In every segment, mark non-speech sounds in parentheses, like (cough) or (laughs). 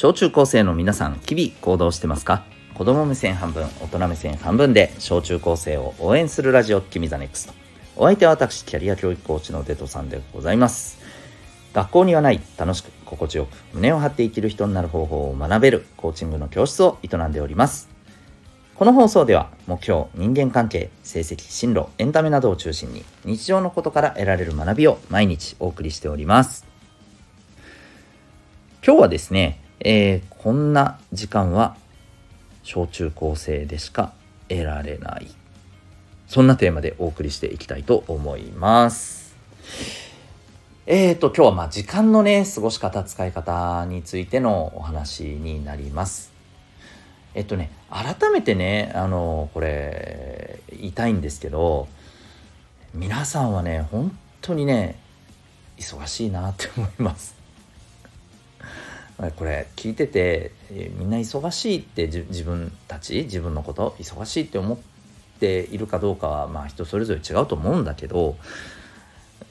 小中高生の皆さん日々行動してますか？子供目線半分大人目線半分で小中高生を応援するラジオ君ザネクスト。お相手は私キャリア教育コーチのデトさんでございます。学校にはない楽しく心地よく胸を張って生きる人になる方法を学べるコーチングの教室を営んでおります。この放送では目標人間関係成績進路エンタメなどを中心に日常のことから得られる学びを毎日お送りしております。今日はですね、えー、こんな時間は小中高生でしか得られない。そんなテーマでお送りしていきたいと思います。えーと今日はまあ時間のね過ごし方使い方についてのお話になります。えっとね改めてねあのこれ言いたいんですけど皆さんはね本当にね忙しいなって思います。これ聞いててえみんな忙しいって自分たち自分のこと忙しいって思っているかどうかはまあ人それぞれ違うと思うんだけど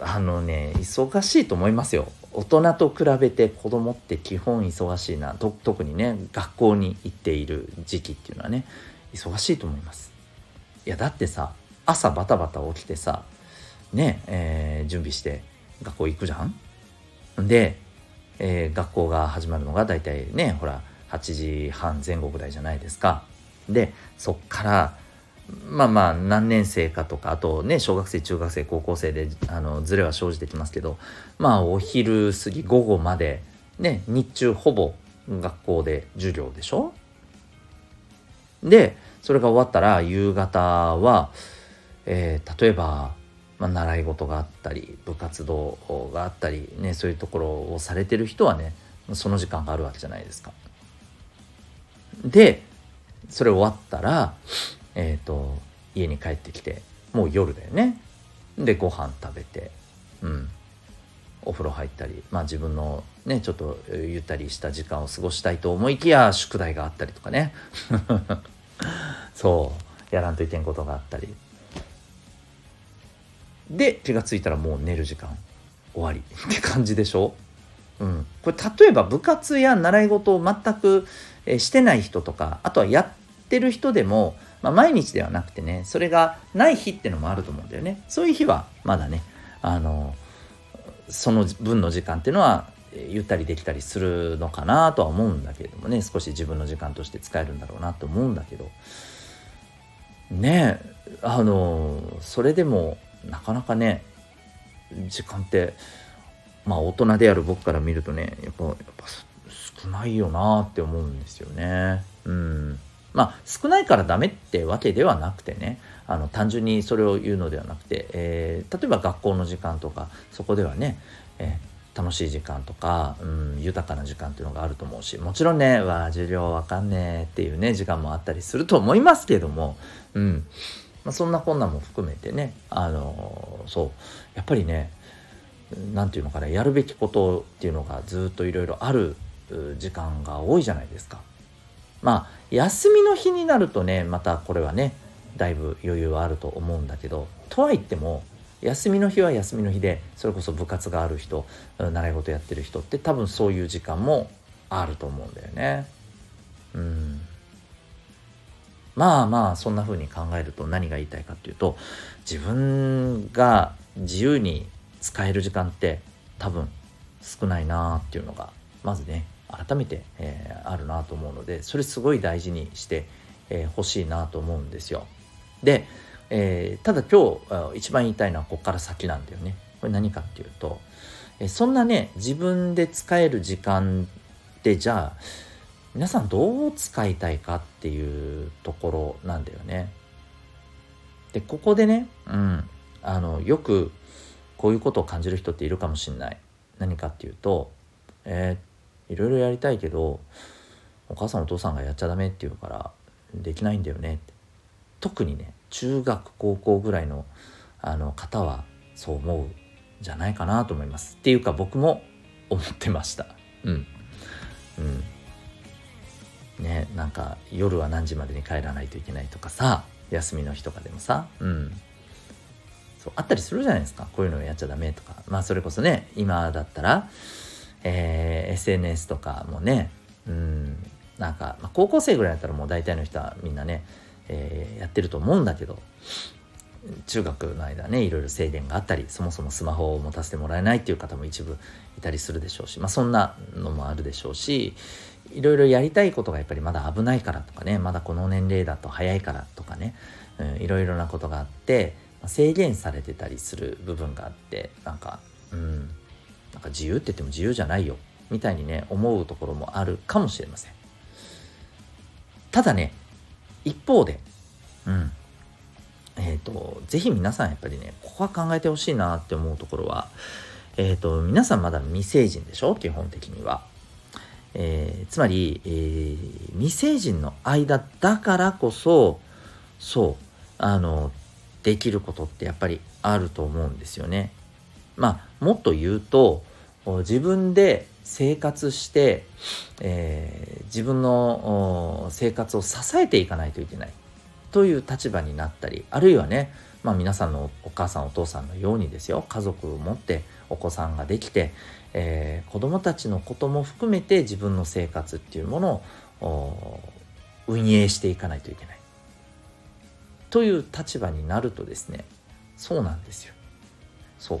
あのね忙しいと思いますよ。大人と比べて子供って基本忙しいな。特にね学校に行っている時期っていうのはね忙しいと思います。いやだってさ朝バタバタ起きてさねえー、準備して学校行くじゃん？で、えー、学校が始まるのが大体ねほら8時半前後ぐらいじゃないですか。でそっからまあまあ何年生かとかあとね小学生中学生高校生であのズレは生じてきますけどまあお昼過ぎ午後までね日中ほぼ学校で授業でしょ？でそれが終わったら夕方は、えー、例えば、まあ、習い事があったり部活動があったりねそういうところをされてる人はねその時間があるわけじゃないですか。でそれ終わったらえっ、ー、と家に帰ってきてもう夜だよね。でご飯食べてうん。お風呂入ったりまあ自分のねちょっとゆったりした時間を過ごしたいと思いきや宿題があったりとかね。(laughs) そう。やらんといけんことがあったり。で気が付いたらもう寝る時間終わり。(laughs) って感じでしょ？うん、これ例えば部活や習い事を全くしてない人とかあとはやってる人でもまあ、毎日ではなくてねそれがない日ってのもあると思うんだよね。そういう日はまだねあのその分の時間っていうのはゆったりできたりするのかなとは思うんだけれどもね。少し自分の時間として使えるんだろうなと思うんだけど。ねえあのそれでもなかなかね時間ってまあ大人である僕から見るとねやっぱやっぱ少ないよなって思うんですよねうん。まあ少ないからダメってわけではなくてねあの単純にそれを言うのではなくて、えー、例えば学校の時間とかそこではね、えー、楽しい時間とか、うん、豊かな時間っていうのがあると思うしもちろんねわ授業わかんねえっていうね時間もあったりすると思いますけども、うんまあ、そんなこんなも含めてねあの、そうやっぱりね何て言うのかなやるべきことっていうのがずっといろいろある時間が多いじゃないですか。まあ休みの日になるとねまたこれはねだいぶ余裕はあると思うんだけどとは言っても休みの日は休みの日でそれこそ部活がある人習い事やってる人って多分そういう時間もあると思うんだよね。うんまあまあそんな風に考えると何が言いたいかっていうと自分が自由に使える時間って多分少ないなっていうのがまずね改めて、えー、あるなと思うのでそれすごい大事にしてほ、えー、しいなと思うんですよ。で、えー、ただ今日一番言いたいのはここから先なんだよね。これ何かっていうと、え、そんなね自分で使える時間ってじゃあ皆さんどう使いたいかっていうところなんだよね。でここでね、うん、あのよくこういうことを感じる人っているかもしれない。何かっていうと、えー、いろいろやりたいけどお母さんお父さんがやっちゃダメって言うからできないんだよね。って特にね中学高校ぐらいのあの方はそう思うんじゃないかなと思います。っていうか僕も思ってました。うん。うん。ねなんか夜は何時までに帰らないといけないとかさ休みの日とかでもさうん。そうあったりするじゃないですか。こういうのをやっちゃダメとか。まあそれこそね今だったらえー、SNS とかもねうん。なんか、まあ、高校生ぐらいだったらもう大体の人はみんなね、えー、やってると思うんだけど中学の間ねいろいろ制限があったりそもそもスマホを持たせてもらえないっていう方も一部いたりするでしょうし、まあ、そんなのもあるでしょうしいろいろやりたいことがやっぱりまだ危ないからとかねまだこの年齢だと早いからとかね、うん、いろいろなことがあって制限されてたりする部分があってなんかうんなんか自由って言っても自由じゃないよみたいにね思うところもあるかもしれません。ただね一方でうんえっ、ー、と是非皆さんやっぱりねここは考えてほしいなって思うところはえっ、ー、と皆さんまだ未成人でしょ？基本的には。えー、つまり、えー、未成人の間だからこそそうあのできることってやっぱりあると思うんですよね。まあもっと言うと自分で生活して、えー、自分の生活を支えていかないといけないという立場になったりあるいはね、まあ、皆さんのお母さんお父さんのようにですよ家族を持ってお子さんができて、えー、子供たちのことも含めて自分の生活っていうものを運営していかないといけない。という立場になるとですねそうなんですよ。そう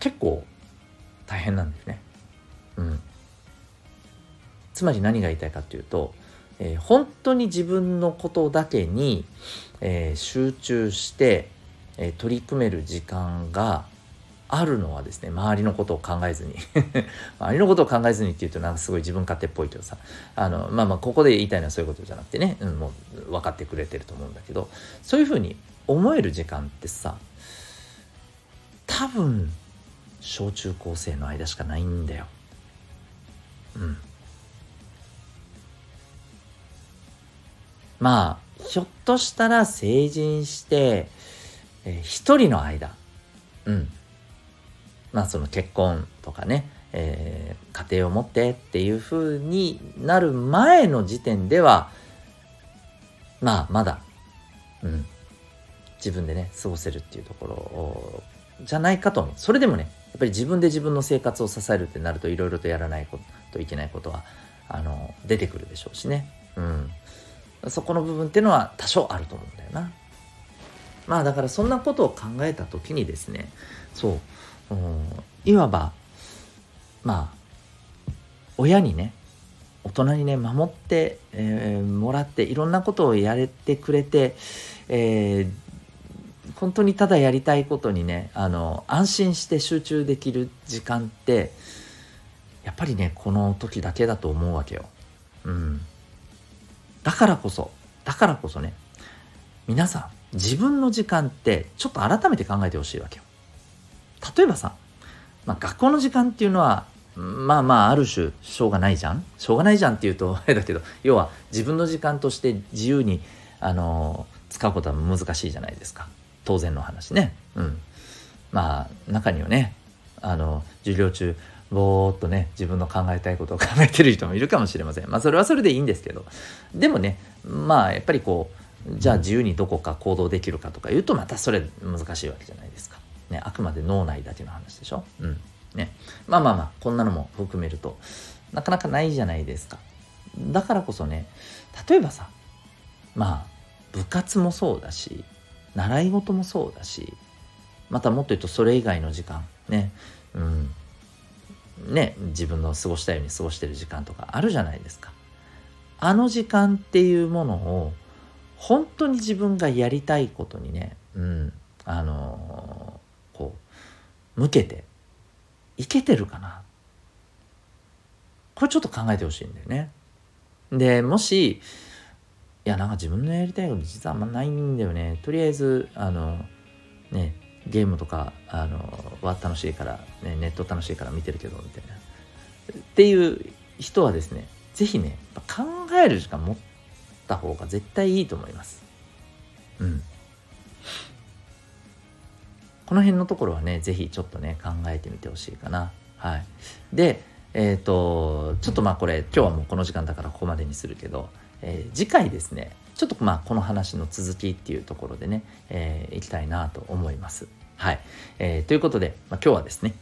結構大変なんですね。うん。つまり何が言いたいかというと、えー、本当に自分のことだけに、えー、集中して、えー、取り組める時間があるのはですね周りのことを考えずに。(laughs) 周りのことを考えずにっていうとなんかすごい自分勝手っぽいけどさ。あのまあまあここで言いたいのはそういうことじゃなくてね、うん、もう分かってくれてると思うんだけど。そういうふうに思える時間ってさ多分小中高生の間しかないんだよ。うん。まあひょっとしたら成人して、えー、一人の間。うん。まあその結婚とかね、えー、家庭を持ってっていう風になる前の時点ではまあまだ、うん、自分でね過ごせるっていうところじゃないかと思う。それでもねやっぱり自分で自分の生活を支えるってなるといろいろとやらないといけないことはあの出てくるでしょうしね、うん、そこの部分っていうのは多少あると思うんだよな。まあだからそんなことを考えた時にですねそう。いわばまあ親にね大人にね守って、えー、もらっていろんなことをやれてくれて、えー、本当にただやりたいことにねあの安心して集中できる時間ってやっぱりねこの時だけだと思うわけよ。うん、だからこそだからこそね皆さん自分の時間ってちょっと改めて考えてほしいわけよ。例えばさ、まあ、学校の時間っていうのはまあまあある種しょうがないじゃん？しょうがないじゃんっていうと (laughs) あれだけど要は自分の時間として自由にあの使うことは難しいじゃないですか。当然の話ね。うん。まあ中にはねあの授業中ぼーっとね自分の考えたいことを考えてる人もいるかもしれません。まあそれはそれでいいんですけど。でもねまあやっぱりこうじゃあ自由にどこか行動できるかとか言うとまたそれ難しいわけじゃないですか。ね、あくまで脳内だけの話でしょ？うん。ね。まあまあまあ、こんなのも含めると、なかなかないじゃないですか。だからこそね、例えばさ、まあ、部活もそうだし、習い事もそうだし、またもっと言うとそれ以外の時間、ね、うん、ね、自分の過ごしたように過ごしてる時間とかあるじゃないですか。あの時間っていうものを、本当に自分がやりたいことにね、うん、あの向けていけてるかなこれちょっと考えてほしいんだよね。でもしいやなんか自分のやりたいこと実はあんまないんだよねとりあえずあのねゲームとかあのは楽しいから、ね、ネット楽しいから見てるけどみたいなっていう人はですね是非ね考える時間持った方が絶対いいと思います。うんこの辺のところはね、是非ちょっとね、考えてみてほしいかな。はい。で、えっ、ー、と、ちょっとまあこれ、今日はもうこの時間だからここまでにするけど、えー、次回ですね、ちょっとまあこの話の続きっていうところでね、えー、いきたいなと思います。はい。えー、ということで、まあ、今日はですね、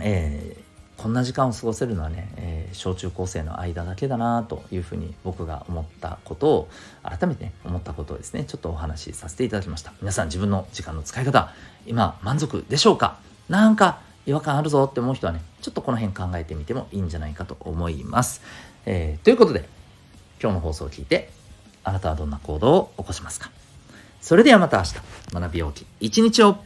えー、こんな時間を過ごせるのはね、えー、小中高生の間だけだなというふうに僕が思ったことを改めて、ね、思ったことをですねちょっとお話しさせていただきました。皆さん自分の時間の使い方今満足でしょうか？なんか違和感あるぞって思う人はねちょっとこの辺考えてみてもいいんじゃないかと思います、えー、ということで今日の放送を聞いてあなたはどんな行動を起こしますか？それではまた明日学びようき一日を。